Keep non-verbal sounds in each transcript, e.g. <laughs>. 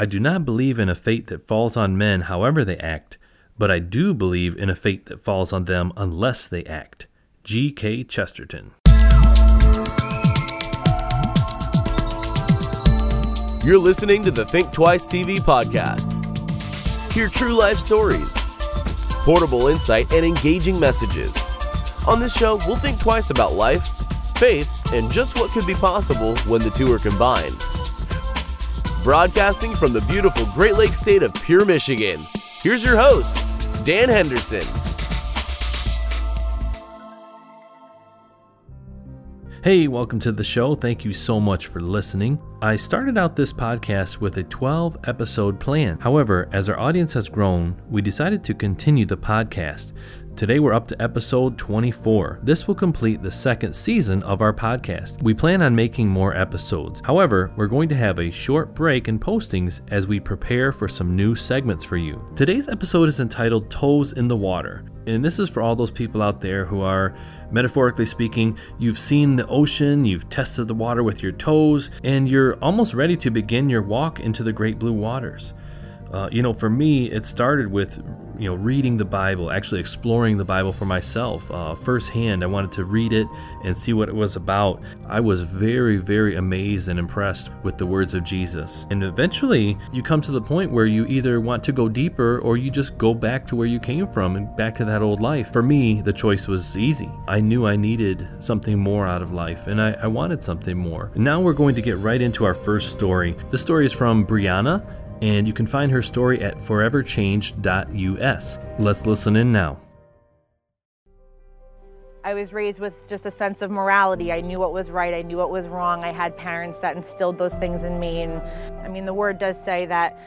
I do not believe in a fate that falls on men however they act, but I do believe in a fate that falls on them unless they act. G.K. Chesterton. You're listening to the Think Twice TV podcast. Hear true life stories, portable insight, and engaging messages. On this show, we'll think twice about life, faith, and just what could be possible when the two are combined. Broadcasting from the beautiful Great Lakes state of Pure Michigan, here's your host, Dan Henderson. Hey, welcome to the show. Thank you so much for listening. I started out this podcast with a 12 episode plan. However, as our audience has grown, we decided to continue the podcast. Today we're up to episode 24. This will complete the second season of our podcast. We plan on making more episodes. However, we're going to have a short break in postings as we prepare for some new segments for you. Today's episode is entitled Toes in the Water. And this is for all those people out there who are, metaphorically speaking, you've seen the ocean, you've tested the water with your toes, and you're almost ready to begin your walk into the great blue waters. Uh, you know, for me, it started with, you know, reading the Bible, actually exploring the Bible for myself uh, firsthand. I wanted to read it and see what it was about. I was very, very amazed and impressed with the words of Jesus. And eventually, you come to the point where you either want to go deeper or you just go back to where you came from and back to that old life. For me, the choice was easy. I knew I needed something more out of life, and I, I wanted something more. Now we're going to get right into our first story. The story is from Brianna and you can find her story at foreverchanged.us. Let's listen in now. I was raised with just a sense of morality. I knew what was right, I knew what was wrong. I had parents that instilled those things in me. And I mean, the word does say that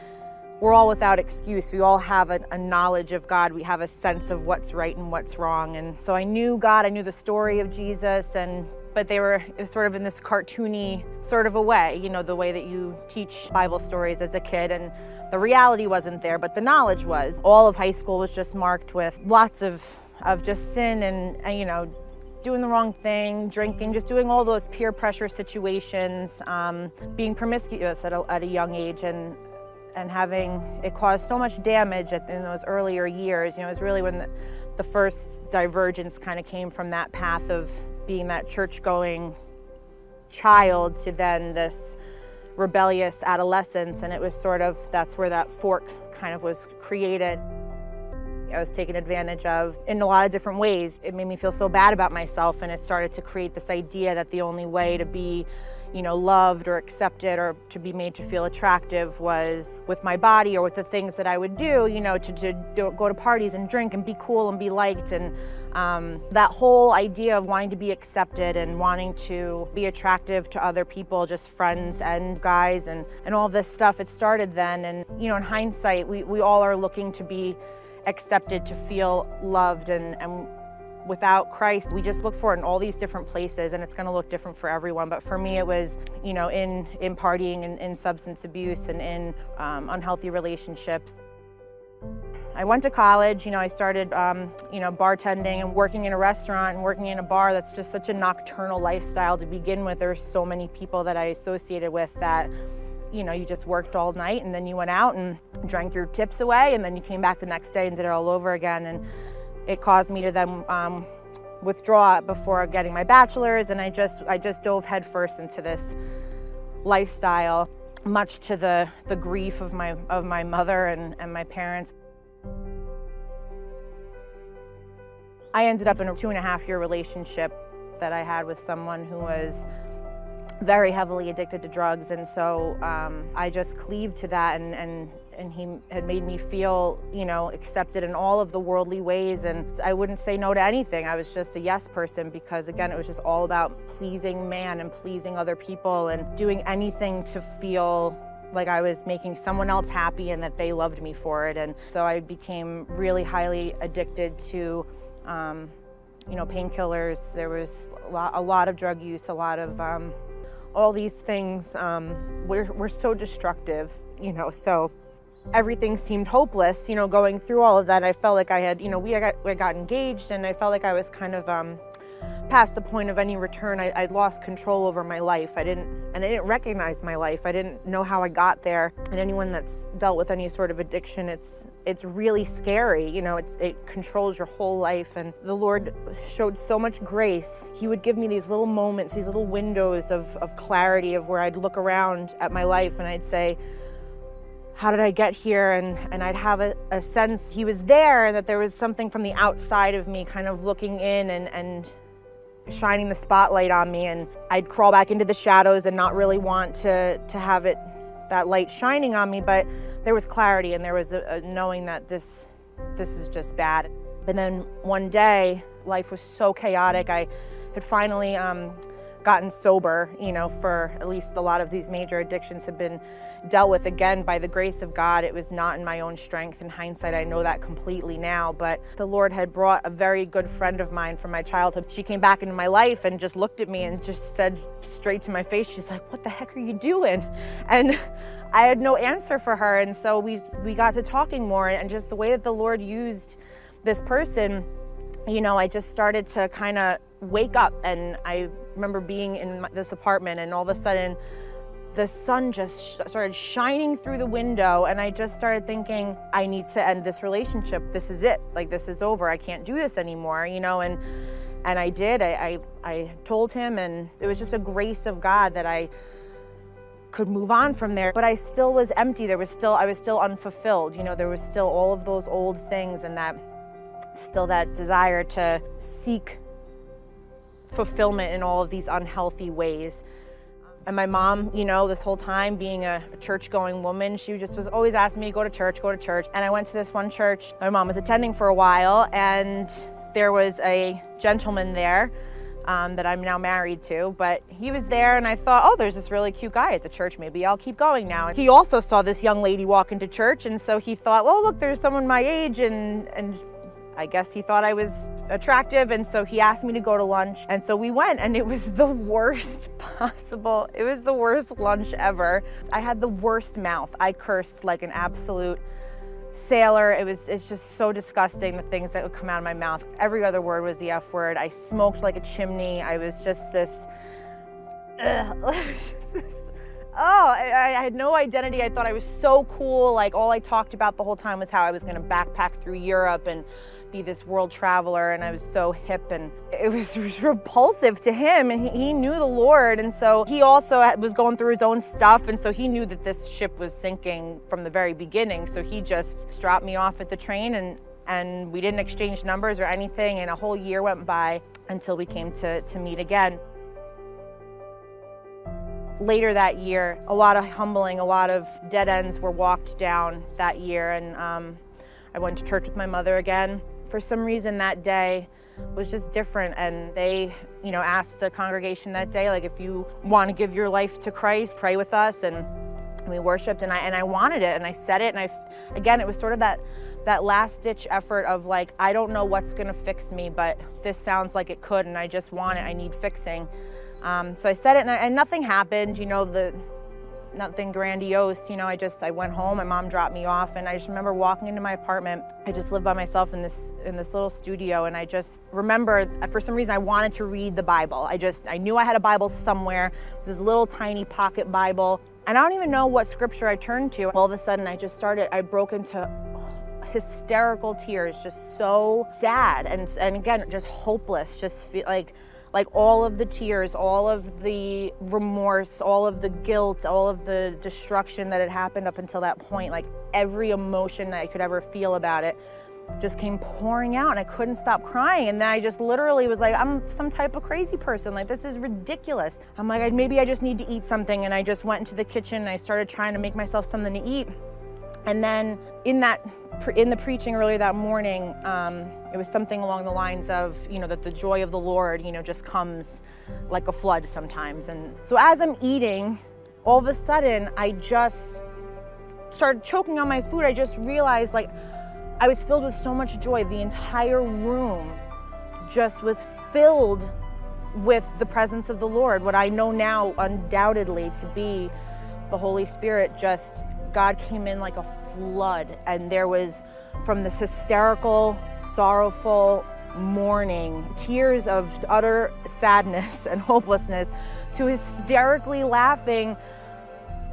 we're all without excuse. We all have a, a, knowledge of God. We have a sense of what's right and what's wrong. And so I knew God, I knew the story of Jesus, and but they were sort of in this cartoony sort of a way, you know, the way that you teach Bible stories as a kid. And the reality wasn't there, but the knowledge was. All of high school was just marked with lots of, of just sin and, and you know, doing the wrong thing, drinking, just doing all those peer pressure situations, um, being promiscuous at a, at a young age, and and having it caused so much damage in those earlier years. You know, it was really when the, the first divergence kind of came from that path of being that church going child to then this rebellious adolescence. And it was sort of that's where that fork kind of was created. I was taken advantage of in a lot of different ways. It made me feel so bad about myself, and it started to create this idea that the only way to be you know, loved or accepted or to be made to feel attractive was with my body or with the things that I would do, you know, to, to do, go to parties and drink and be cool and be liked. And um, that whole idea of wanting to be accepted and wanting to be attractive to other people, just friends and guys and, and all this stuff, it started then. And, you know, in hindsight, we, we all are looking to be accepted, to feel loved and, and without Christ, we just look for it in all these different places and it's going to look different for everyone. But for me, it was, you know, in, in partying and in substance abuse and in um, unhealthy relationships. I went to college, you know, I started, um, you know, bartending and working in a restaurant and working in a bar. That's just such a nocturnal lifestyle to begin with. There's so many people that I associated with that, you know, you just worked all night and then you went out and drank your tips away and then you came back the next day and did it all over again. And it caused me to then um, withdraw before getting my bachelor's, and I just I just dove headfirst into this lifestyle, much to the the grief of my of my mother and, and my parents. I ended up in a two and a half year relationship that I had with someone who was very heavily addicted to drugs, and so um, I just cleaved to that and, and and he had made me feel, you know, accepted in all of the worldly ways. And I wouldn't say no to anything. I was just a yes person because, again, it was just all about pleasing man and pleasing other people and doing anything to feel like I was making someone else happy and that they loved me for it. And so I became really highly addicted to, um, you know, painkillers. There was a lot, a lot, of drug use, a lot of um, all these things um, were, were so destructive, you know. So everything seemed hopeless, you know, going through all of that. I felt like I had, you know, we got, we got engaged and I felt like I was kind of um, past the point of any return. I, I lost control over my life. I didn't, and I didn't recognize my life. I didn't know how I got there. And anyone that's dealt with any sort of addiction, it's it's really scary. You know, it's it controls your whole life. And the Lord showed so much grace. He would give me these little moments, these little windows of, of clarity of where I'd look around at my life and I'd say, how did I get here? And, and I'd have a, a sense he was there and that there was something from the outside of me kind of looking in and, and shining the spotlight on me. And I'd crawl back into the shadows and not really want to, to have it, that light shining on me. But there was clarity and there was a, a knowing that this, this is just bad. But then one day, life was so chaotic. I had finally um, gotten sober, you know, for at least a lot of these major addictions had been dealt with again by the grace of God. It was not in my own strength. In hindsight, I know that completely now. But the Lord had brought a very good friend of mine from my childhood. She came back into my life and just looked at me and just said straight to my face, she's like, What the heck are you doing? And I had no answer for her. And so we, we got to talking more and just the way that the Lord used this person, you know, I just started to kind of wake up. And I remember being in this apartment and all of a sudden, the sun just started shining through the window and i just started thinking i need to end this relationship. This is it. Like this is over. I can't do this anymore you know? And and i did. I i, I told him and it was just a grace of god that i could move on from there but i still was empty. There was still i was still unfulfilled you know? There was still all of those old things and that still that desire to seek fulfillment in all of these unhealthy ways and my mom, you know, this whole time being a, church going woman, she just was always asking me go to church, go to church. And I went to this one church my mom was attending for a while, and there was a gentleman there um, that I'm now married to. But he was there, and I thought, oh, there's this really cute guy at the church. Maybe I'll keep going now. And he also saw this young lady walk into church, and so he thought, well, look, there's someone my age, and and I guess he thought I was attractive and so he asked me to go to lunch and so we went and it was <laughs> the worst <laughs> possible it was the worst lunch ever. I had the worst mouth. I cursed like an absolute sailor. It was it's just so disgusting the things that would come out of my mouth. Every other word was the f word. I smoked like a chimney. I was just this, <laughs> oh I, I, had no identity. I thought i was so cool. Like all i talked about the whole time was how i was going to backpack through europe and be this world traveler and I was so hip and it was, <laughs> repulsive to him and he, he knew the Lord and so he also was going through his own stuff and so he knew that this ship was sinking from the very beginning so he just dropped me off at the train and and we didn't exchange numbers or anything and a whole year went by until we came to, to meet again later that year, a lot of humbling, a lot of dead ends were walked down that year. And um, I went to church with my mother again for some reason that day was just different and they you know asked the congregation that day like if you want to give your life to christ pray with us and we worshiped and i and i wanted it and i said it and i again it was sort of that that last ditch effort of like i don't know what's going to fix me but this sounds like it could and i just want it i need fixing. Um, so i said it and, and nothing happened you know the nothing grandiose. You know, I just I went home. My mom dropped me off, and I just remember walking into my apartment. I just lived by myself in this in this little studio, and I just remember for some reason I wanted to read the Bible. I just I knew I had a Bible somewhere. This little tiny pocket Bible, and I don't even know what scripture I turned to. All of a sudden, I just started. I broke into hysterical tears, just so sad and and again just hopeless. Just feel like like all of the tears, all of the remorse, all of the guilt, all of the destruction that had happened up until that point, like every emotion that I could ever feel about it just came pouring out and I couldn't stop crying. And then I just literally was like, I'm some type of crazy person. Like, this is ridiculous. I'm like, maybe I just need to eat something. And I just went into the kitchen and I started trying to make myself something to eat. And then in that in the preaching earlier that morning, um, it was something along the lines of, you know, that the joy of the Lord, you know, just comes like a flood sometimes. And so as I'm eating, all of a sudden, I just started choking on my food. I just realized, like, I was filled with so much joy. The entire room just was filled with the presence of the Lord, what I know now undoubtedly to be the Holy Spirit just God came in like a flood, and there was from this hysterical, sorrowful, mourning, tears of utter sadness <laughs> and hopelessness, to hysterically laughing,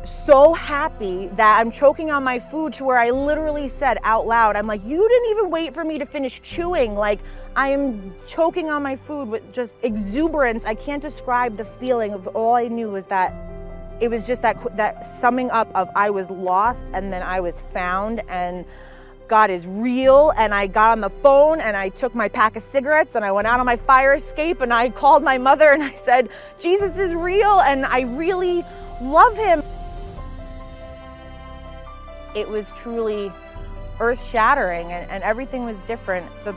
so happy that I'm choking on my food to where I literally said out loud, I'm like, you didn't even wait for me to finish chewing. Like, I am choking on my food with just exuberance. I can't describe the feeling of all I knew was that it was just that that summing up of I was lost and then I was found and God is real. And I got on the phone and I took my pack of cigarettes and I went out on my fire escape and I called my mother and I said, Jesus is real and I really love him. It was truly earth shattering and, and everything was different. The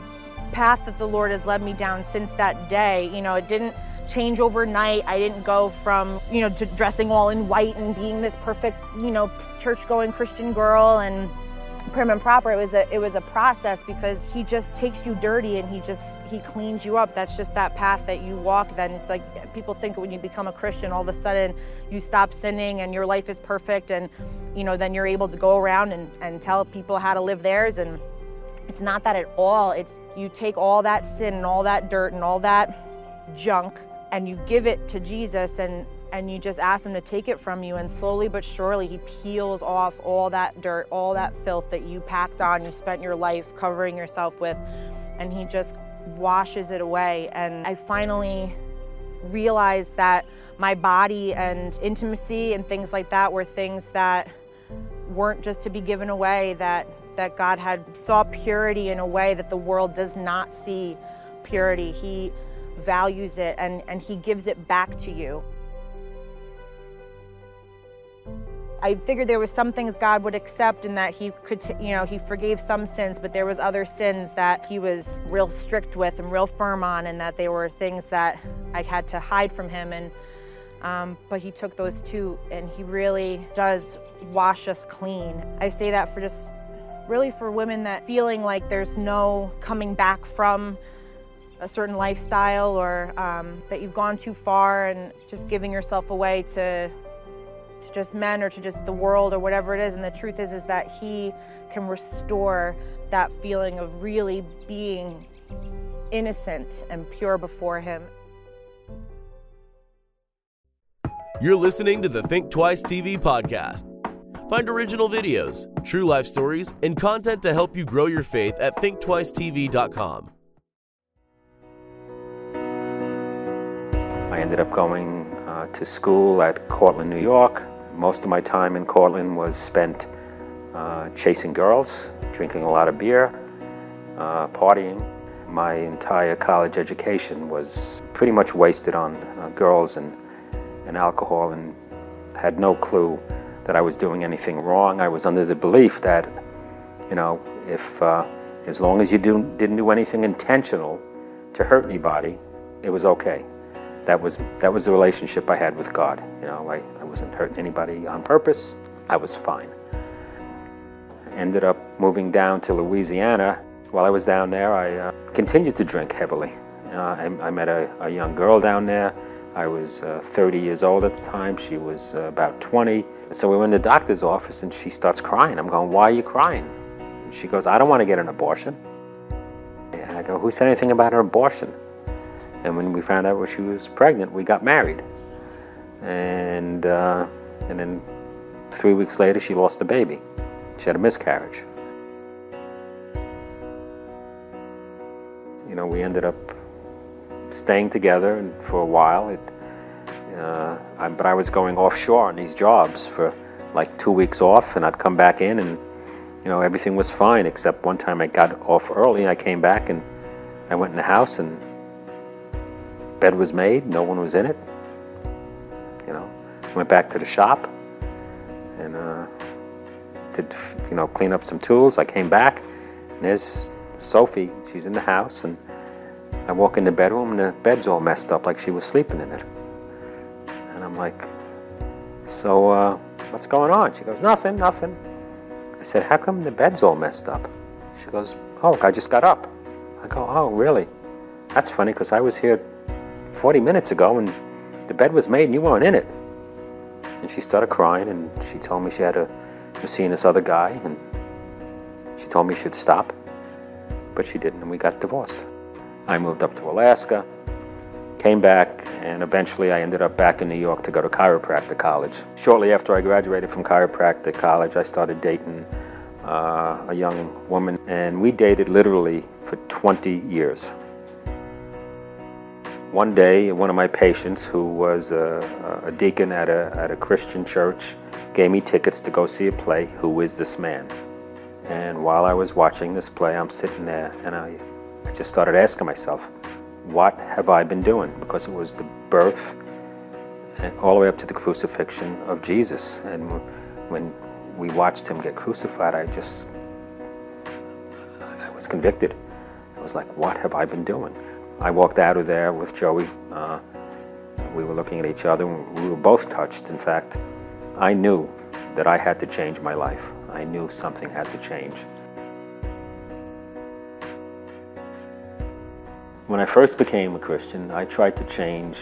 path that the Lord has led me down since that day, you know, it didn't change overnight. I didn't go from, you know, dressing all in white and being this perfect, you know, church going Christian girl and prim and proper. It was a it was a process because he just takes you dirty and he just he cleans you up. That's just that path that you walk. Then it's like people think when you become a christian all of a sudden you stop sinning and your life is perfect and you know then you're able to go around and, and tell people how to live theirs. And it's not that at all. It's you take all that sin and all that dirt and all that junk and you give it to jesus and and you just ask him to take it from you and slowly but surely he peels off all that dirt all that filth that you packed on you spent your life covering yourself with and he just washes it away. And i finally realized that my body and intimacy and things like that were things that weren't just to be given away that that god had saw purity in a way that the world does not see purity. He values it and and he gives it back to you I figured there was some things God would accept and that he could, you know, he forgave some sins, but there was other sins that he was real strict with and real firm on and that they were things that I had to hide from him. And, um, but he took those two and he really does wash us clean. I say that for just really for women that feeling like there's no coming back from a certain lifestyle or um, that you've gone too far and just giving yourself away to to just men or to just the world or whatever it is. And the truth is, is that He can restore that feeling of really being innocent and pure before Him. You're listening to the Think Twice TV podcast. Find original videos, true life stories, and content to help you grow your faith at thinktwicetv.com. I ended up going uh, to school at Cortland, New York, most of my time in Cortland was spent uh, chasing girls, drinking a lot of beer, uh, partying. My entire college education was pretty much wasted on uh, girls and, and alcohol and had no clue that I was doing anything wrong. I was under the belief that, you know, if uh, as long as you do, didn't do anything intentional to hurt anybody, it was okay. That was that was the relationship I had with God. You know, I, I wasn't hurting anybody on purpose. I was fine. Ended up moving down to Louisiana. While I was down there, I uh, continued to drink heavily. Uh, I, I, met a, a, young girl down there. I was uh, 30 years old at the time. She was uh, about 20. So we went in the doctor's office and she starts crying. I'm going, why are you crying? And she goes, I don't want to get an abortion. And I go, who said anything about an abortion? And when we found out she was pregnant, we got married and uh, and then three weeks later she lost the baby. She had a miscarriage. You know, we ended up staying together for a while. It, uh, I, but I was going offshore on these jobs for like two weeks off, and I'd come back in, and you know everything was fine except one time I got off early. I came back and I went in the house, and bed was made. No one was in it. You know, went back to the shop and uh, did, you know, clean up some tools. I came back and there's Sophie. She's in the house and I walk in the bedroom and the bed's all messed up like she was sleeping in it. And I'm like, so uh, what's going on? She goes, nothing, nothing. I said, how come the bed's all messed up? She goes, oh, I just got up. I go, oh, really? That's funny because I was here 40 minutes ago and the bed was made and you weren't in it. And she started crying and she told me she had a, was seeing this other guy and she told me she should stop. But she didn't and we got divorced. I moved up to Alaska, came back, and eventually I ended up back in New York to go to chiropractic college. Shortly after I graduated from chiropractic college, I started dating uh, a young woman, and we dated literally for 20 years. One day, one of my patients, who was a, a deacon at a, at a Christian church, gave me tickets to go see a play, Who is This Man? And while I was watching this play, I'm sitting there and I, I just started asking myself, what have I been doing? Because it was the birth and all the way up to the crucifixion of Jesus. And when we watched him get crucified, I just, I was convicted. I was like, what have I been doing? I walked out of there with Joey. Uh, we were looking at each other. We were both touched. In fact, I knew that I had to change my life. I knew something had to change. When I first became a Christian, I tried to change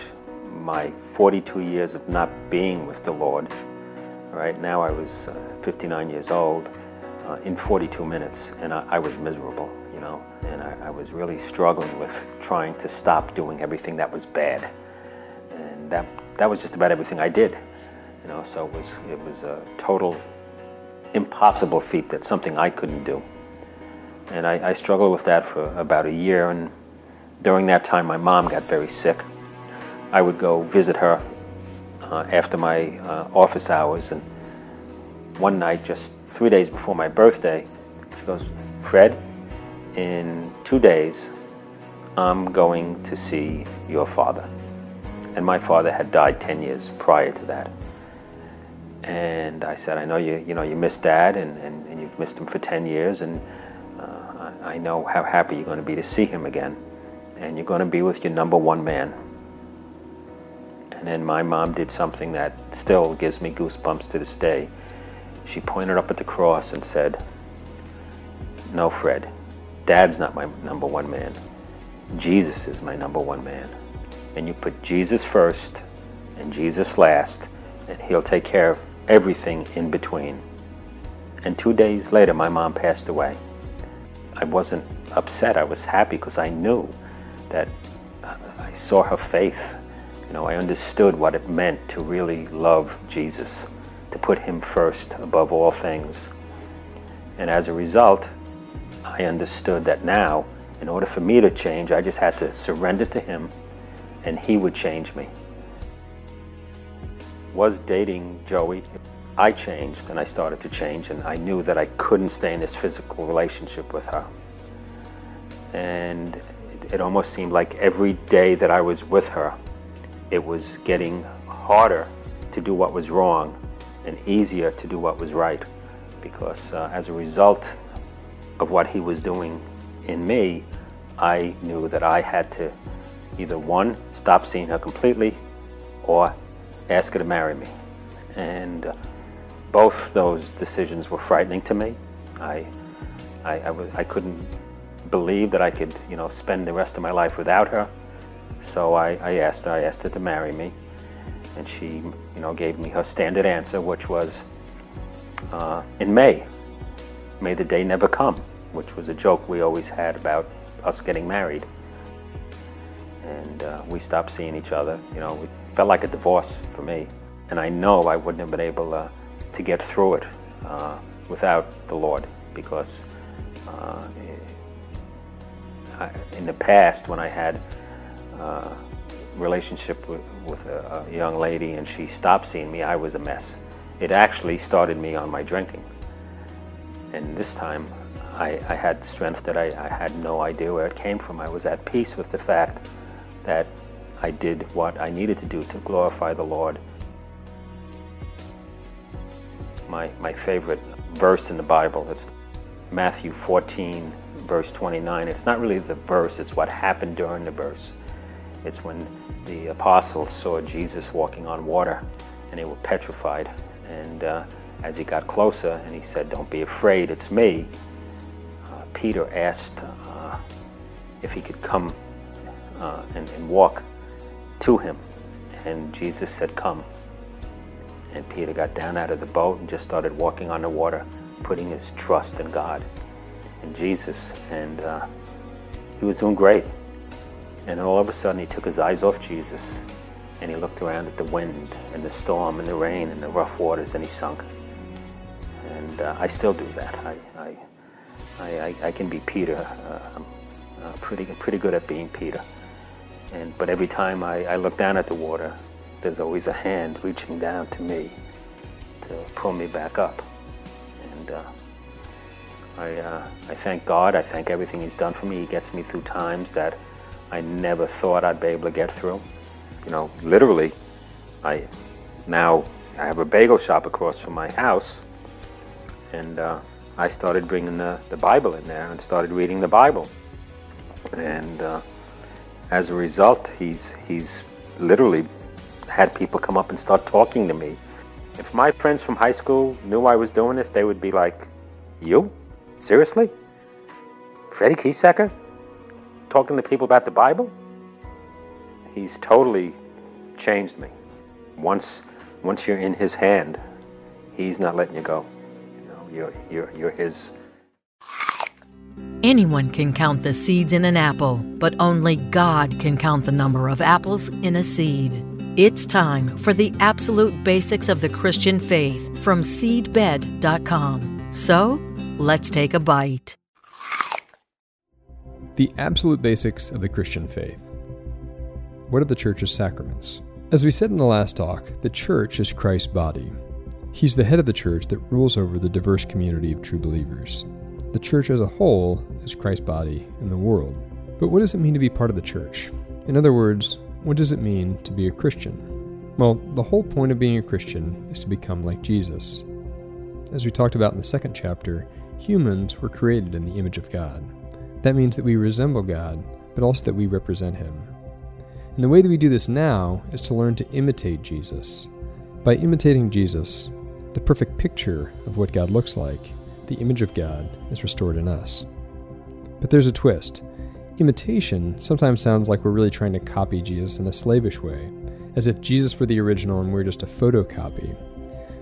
my 42 years of not being with the Lord. Right now, I was uh, 59 years old uh, in 42 minutes, and I, I was miserable and I, I, was really struggling with trying to stop doing everything that was bad, and that that was just about everything I did, you know. So it was it was a total impossible feat. That's something I couldn't do, and I, I struggled with that for about a year. And during that time, my mom got very sick. I would go visit her uh, after my uh, office hours, and one night, just three days before my birthday, she goes, Fred, in two days, I'm going to see your father. And my father had died 10 years prior to that. And I said, I know you, you know, you miss dad and, and, and you've missed him for 10 years and uh, I know how happy you're going to be to see him again. And you're going to be with your number one man. And then my mom did something that still gives me goosebumps to this day. She pointed up at the cross and said, no, Fred, Dad's not my number one man. Jesus is my number one man. And you put Jesus first and Jesus last, and He'll take care of everything in between. And two days later, my mom passed away. I wasn't upset, I was happy because I knew that uh, I saw her faith. You know, I understood what it meant to really love Jesus, to put Him first above all things. And as a result, I understood that now, in order for me to change, I just had to surrender to Him and He would change me. Was dating Joey, I changed and I started to change, and I knew that I couldn't stay in this physical relationship with her. And it, it almost seemed like every day that I was with her, it was getting harder to do what was wrong and easier to do what was right because uh, as a result of what he was doing in me, I knew that I had to either one, stop seeing her completely, or ask her to marry me. And uh, both those decisions were frightening to me. I, I, couldn't believe that I could, you know, spend the rest of my life without her. So I, I asked her, I asked her to marry me. And she, you know, gave me her standard answer, which was uh, in May May the Day Never Come, which was a joke we always had about us getting married. And uh, we stopped seeing each other. You know, it felt like a divorce for me. And I know I wouldn't have been able uh, to get through it uh, without the Lord because uh, I, in the past when I had a uh, relationship with, with a, a young lady and she stopped seeing me, I was a mess. It actually started me on my drinking. And this time, I, I had strength that I, I, had no idea where it came from. I was at peace with the fact that I did what I needed to do to glorify the Lord. My, my favorite verse in the Bible, it's Matthew 14, verse 29. It's not really the verse, it's what happened during the verse. It's when the apostles saw Jesus walking on water and they were petrified. And uh, as he got closer and he said, Don't be afraid, it's me, uh, Peter asked uh, if he could come uh, and, and walk to him. And Jesus said, Come. And Peter got down out of the boat and just started walking on the water, putting his trust in God and Jesus. And uh, he was doing great. And all of a sudden, he took his eyes off Jesus and he looked around at the wind and the storm and the rain and the rough waters and he sunk. And uh, I still do that. I, I, I, I can be Peter. Uh, I'm uh, pretty, pretty good at being Peter. And, but every time I, I look down at the water, there's always a hand reaching down to me to pull me back up. And uh, I, uh, I thank God. I thank everything He's done for me. He gets me through times that I never thought I'd be able to get through. You know, literally, I now I have a bagel shop across from my house, and uh, I started bringing the, the Bible in there and started reading the Bible. And uh, as a result, he's he's literally had people come up and start talking to me. If my friends from high school knew I was doing this, they would be like, "You, seriously, Freddie Kiesacker, talking to people about the Bible?" He's totally changed me. Once, once you're in His hand, He's not letting you go. You know, you're you're you're His. Anyone can count the seeds in an apple, but only God can count the number of apples in a seed. It's time for the absolute basics of the Christian faith from seedbed.com. So, let's take a bite. The absolute basics of the Christian faith. What are the church's sacraments? As we said in the last talk, the church is Christ's body. He's the head of the church that rules over the diverse community of true believers. The church as a whole is Christ's body in the world. But what does it mean to be part of the church? In other words, what does it mean to be a Christian? Well, the whole point of being a Christian is to become like Jesus. As we talked about in the second chapter, humans were created in the image of God. That means that we resemble God, but also that we represent Him. And the way that we do this now is to learn to imitate Jesus. By imitating Jesus, the perfect picture of what God looks like, the image of God is restored in us. But there's a twist. Imitation sometimes sounds like we're really trying to copy Jesus in a slavish way, as if Jesus were the original and we're just a photocopy.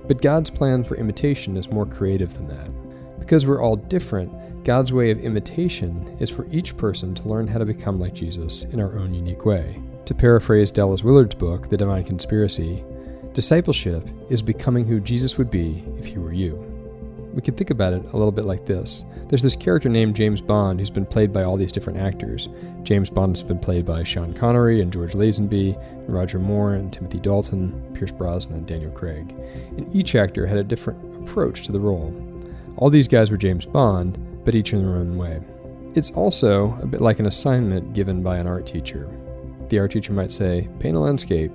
But God's plan for imitation is more creative than that. Because we're all different, God's way of imitation is for each person to learn how to become like Jesus in our own unique way. To paraphrase Dallas Willard's book, The Divine Conspiracy, discipleship is becoming who Jesus would be if he were you we can think about it a little bit like this. There's this character named James Bond who's been played by all these different actors. James Bond has been played by Sean Connery and George Lazenby, and Roger Moore and Timothy Dalton, Pierce Brosnan and Daniel Craig. And each actor had a different approach to the role. All these guys were James Bond, but each in their own way. It's also a bit like an assignment given by an art teacher. The art teacher might say, paint a landscape,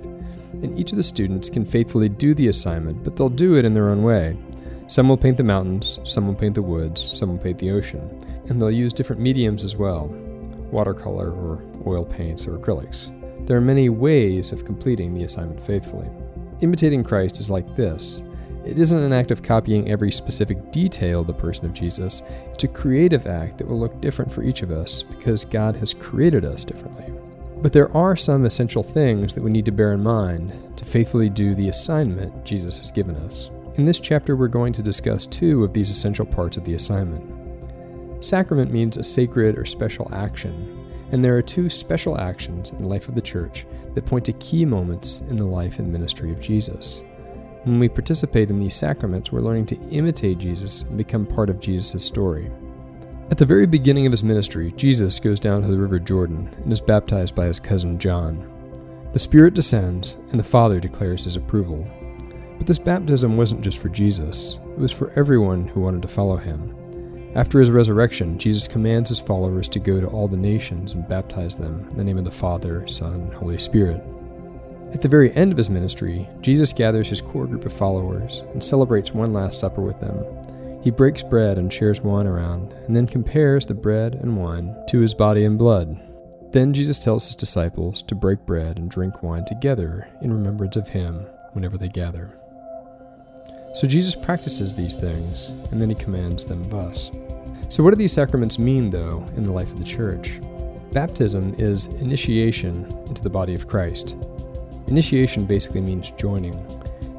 and each of the students can faithfully do the assignment, but they'll do it in their own way. Some will paint the mountains, some will paint the woods, some will paint the ocean, and they'll use different mediums as well watercolor or oil paints or acrylics. There are many ways of completing the assignment faithfully. Imitating Christ is like this it isn't an act of copying every specific detail of the person of Jesus, it's a creative act that will look different for each of us because God has created us differently. But there are some essential things that we need to bear in mind to faithfully do the assignment Jesus has given us. In this chapter, we're going to discuss two of these essential parts of the assignment. Sacrament means a sacred or special action, and there are two special actions in the life of the church that point to key moments in the life and ministry of Jesus. When we participate in these sacraments, we're learning to imitate Jesus and become part of Jesus' story. At the very beginning of his ministry, Jesus goes down to the River Jordan and is baptized by his cousin John. The Spirit descends, and the Father declares his approval. But this baptism wasn't just for Jesus, it was for everyone who wanted to follow him. After his resurrection, Jesus commands his followers to go to all the nations and baptize them in the name of the Father, Son, and Holy Spirit. At the very end of his ministry, Jesus gathers his core group of followers and celebrates one last supper with them. He breaks bread and shares wine around, and then compares the bread and wine to his body and blood. Then Jesus tells his disciples to break bread and drink wine together in remembrance of him whenever they gather. So Jesus practices these things, and then he commands them of us. So, what do these sacraments mean, though, in the life of the church? Baptism is initiation into the body of Christ. Initiation basically means joining.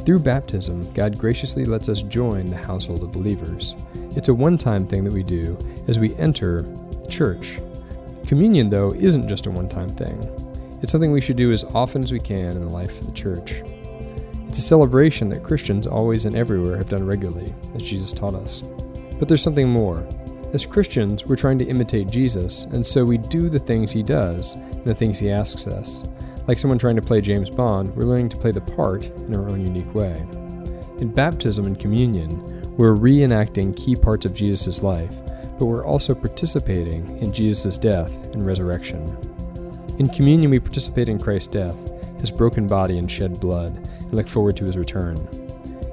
Through baptism, God graciously lets us join the household of believers. It's a one time thing that we do as we enter church. Communion, though, isn't just a one time thing. It's something we should do as often as we can in the life of the church. It's a celebration that Christians always and everywhere have done regularly, as Jesus taught us. But there's something more. As Christians, we're trying to imitate Jesus, and so we do the things he does and the things he asks us. Like someone trying to play James Bond, we're learning to play the part in our own unique way. In baptism and communion, we're reenacting key parts of Jesus' life, but we're also participating in Jesus' death and resurrection. In communion, we participate in Christ's death, his broken body and shed blood, and look forward to his return.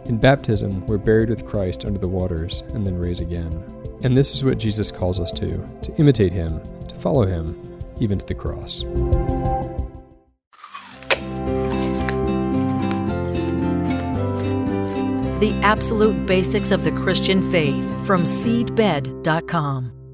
In baptism, we're buried with Christ under the waters and then raised again. And this is what Jesus calls us to to imitate him, to follow him, even to the cross. The absolute basics of the Christian faith from seedbed.com.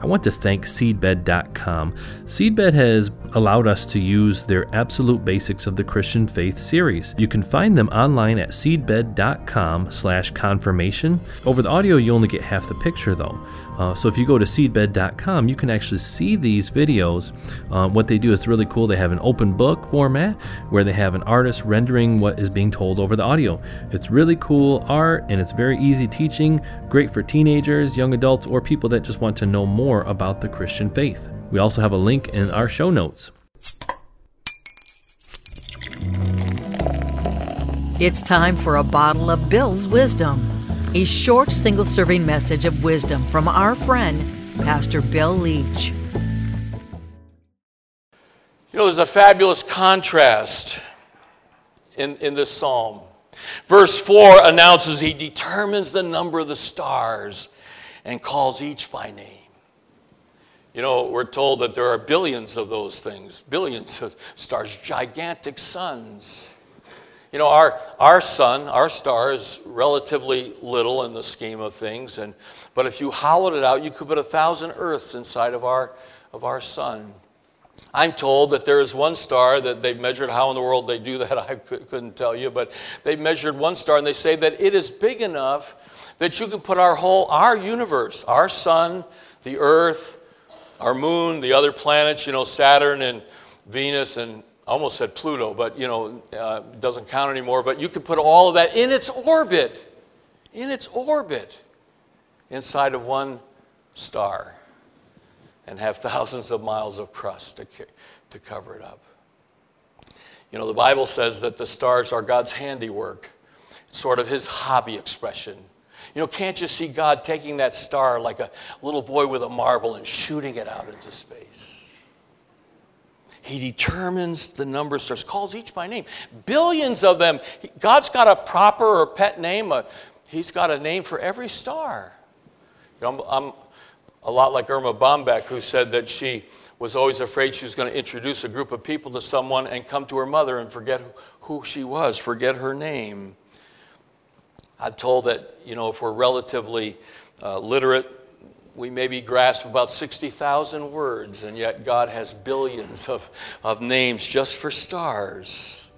I want to thank Seedbed.com. Seedbed has allowed us to use their Absolute Basics of the Christian Faith series. You can find them online at seedbed.com slash confirmation. Over the audio, you only get half the picture though. Uh, so if you go to seedbed.com, you can actually see these videos. Uh, what they do is really cool. They have an open book format where they have an artist rendering what is being told over the audio. It's really cool art and it's very easy teaching, great for teenagers, young adults, or people that just want to know more about the Christian faith. We also have a link in our show notes. It's time for a bottle of Bill's Wisdom, a short single serving message of wisdom from our friend, Pastor Bill Leach. You know, there's a fabulous contrast in, in this psalm. Verse 4 announces he determines the number of the stars and calls each by name. You know, we're told that there are billions of those things, billions of stars, gigantic suns. You know, our, our sun, our star is relatively little in the scheme of things, and, but if you hollowed it out, you could put a thousand Earths inside of our, of our sun. I'm told that there is one star that they've measured. How in the world they do that, <laughs> I couldn't tell you, but they measured one star and they say that it is big enough that you can put our whole, our universe, our sun, the earth, our moon, the other planets, you know, Saturn and Venus and I almost said Pluto, but you know, uh, doesn't count anymore. But you could put all of that in its orbit, in its orbit, inside of one star, and have <laughs> thousands of miles of crust to, to cover it up. You know, the Bible says that the stars are God's handiwork, sort of His hobby expression. You know, can't you see God taking that star like a little boy with a marble and shooting it out into space? He determines the number of stars, calls each by name. Billions of them. God's got a proper or pet name. A, he's got a name for every star. You know, I'm, I'm a lot like Erma Bombeck, who said that she was always afraid she was going to introduce a group of people to someone and come to her mother and forget who she was, forget her name. I'm told that, you know, if we're relatively uh, literate, we maybe grasp about 60,000 words, and yet God has billions of, of names just for stars.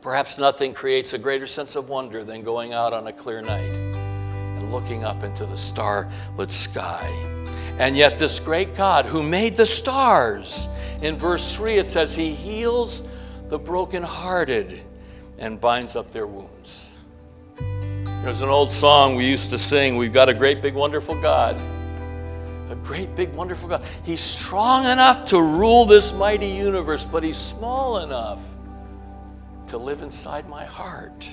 Perhaps nothing creates a greater sense of wonder than going out on a clear night and looking up into the starlit sky. And yet, this great God who made the stars, in verse 3, it says, He heals the brokenhearted and binds up their wounds. There's an old song we used to sing We've got a great, big, wonderful God. A great, big, wonderful God. He's strong enough to rule this mighty universe, but He's small enough to live inside my heart.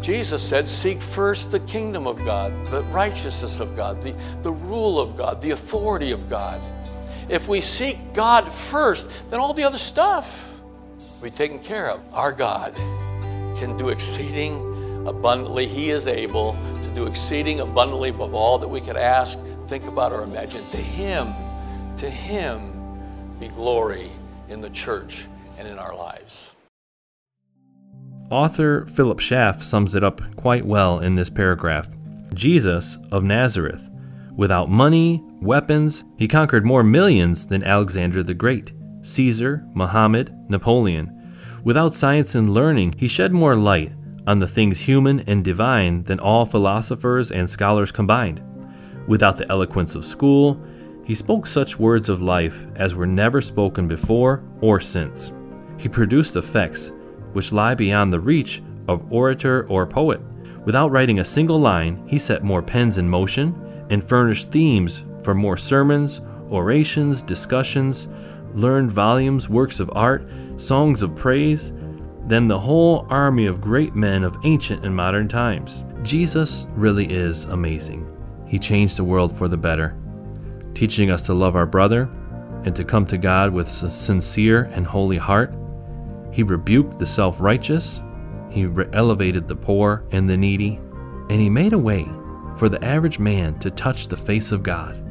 Jesus said, Seek first the kingdom of God, the righteousness of God, the, the rule of God, the authority of God. If we seek God first, then all the other stuff will be taken care of. Our God can do exceeding abundantly. He is able to do exceeding abundantly above all that we could ask, think about, or imagine. To Him, to Him be glory in the church and in our lives. Author Philip Schaff sums it up quite well in this paragraph. Jesus of Nazareth, without money, weapons, he conquered more millions than Alexander the Great, Caesar, Muhammad, Napoleon. Without science and learning, he shed more light on the things human and divine than all philosophers and scholars combined. Without the eloquence of school, he spoke such words of life as were never spoken before or since. He produced effects which lie beyond the reach of orator or poet. Without writing a single line, he set more pens in motion and furnished themes for more sermons, orations, discussions, learned volumes, works of art, songs of praise, than the whole army of great men of ancient and modern times. Jesus really is amazing. He changed the world for the better, teaching us to love our brother and to come to God with a sincere and holy heart. He rebuked the self righteous, he re- elevated the poor and the needy, and he made a way for the average man to touch the face of God.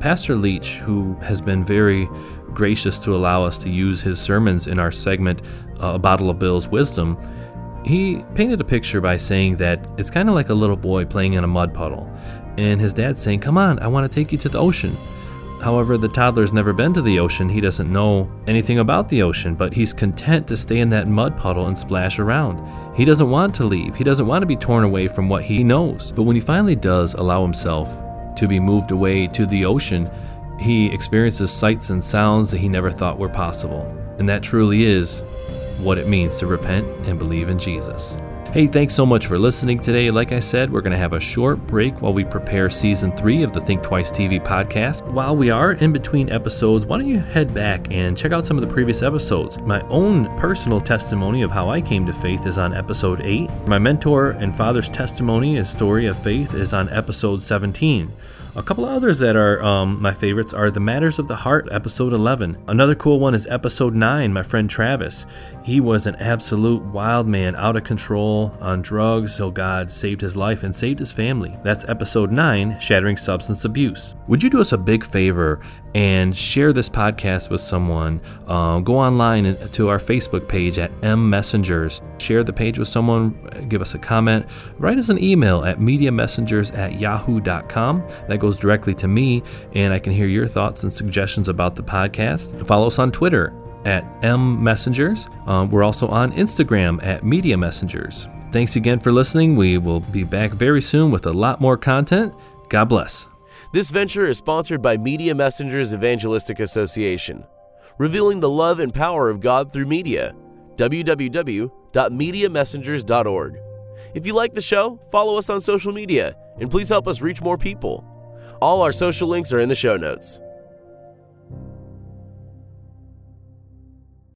Pastor Leach, who has been very gracious to allow us to use his sermons in our segment, uh, A Bottle of Bill's Wisdom, he painted a picture by saying that it's kind of like a little boy playing in a mud puddle, and his dad saying, Come on, I want to take you to the ocean. However, the toddler's never been to the ocean. He doesn't know anything about the ocean, but he's content to stay in that mud puddle and splash around. He doesn't want to leave. He doesn't want to be torn away from what he knows. But when he finally does allow himself to be moved away to the ocean, he experiences sights and sounds that he never thought were possible. And that truly is what it means to repent and believe in Jesus. Hey, thanks so much for listening today. Like I said, we're going to have a short break while we prepare season three of the Think Twice TV podcast. While we are in between episodes, why don't you head back and check out some of the previous episodes? My own personal testimony of how I came to faith is on episode 8. My mentor and father's testimony and story of faith is on episode 17. A couple of others that are um, my favorites are The Matters of the Heart, episode 11. Another cool one is episode 9, my friend Travis. He was an absolute wild man, out of control, on drugs, so God saved his life and saved his family. That's episode 9, Shattering Substance Abuse. Would you do us a big favor and share this podcast with someone? Uh, go online to our Facebook page at M Messengers. Share the page with someone, give us a comment, write us an email at mediamessengers at yahoo.com. That goes directly to me, and I can hear your thoughts and suggestions about the podcast. Follow us on Twitter at M Messengers. Um, we're also on Instagram at Media Messengers. Thanks again for listening. We will be back very soon with a lot more content. God bless. This venture is sponsored by Media Messengers Evangelistic Association, revealing the love and power of God through media. www.mediamessengers.org. If you like the show, follow us on social media and please help us reach more people. All our social links are in the show notes.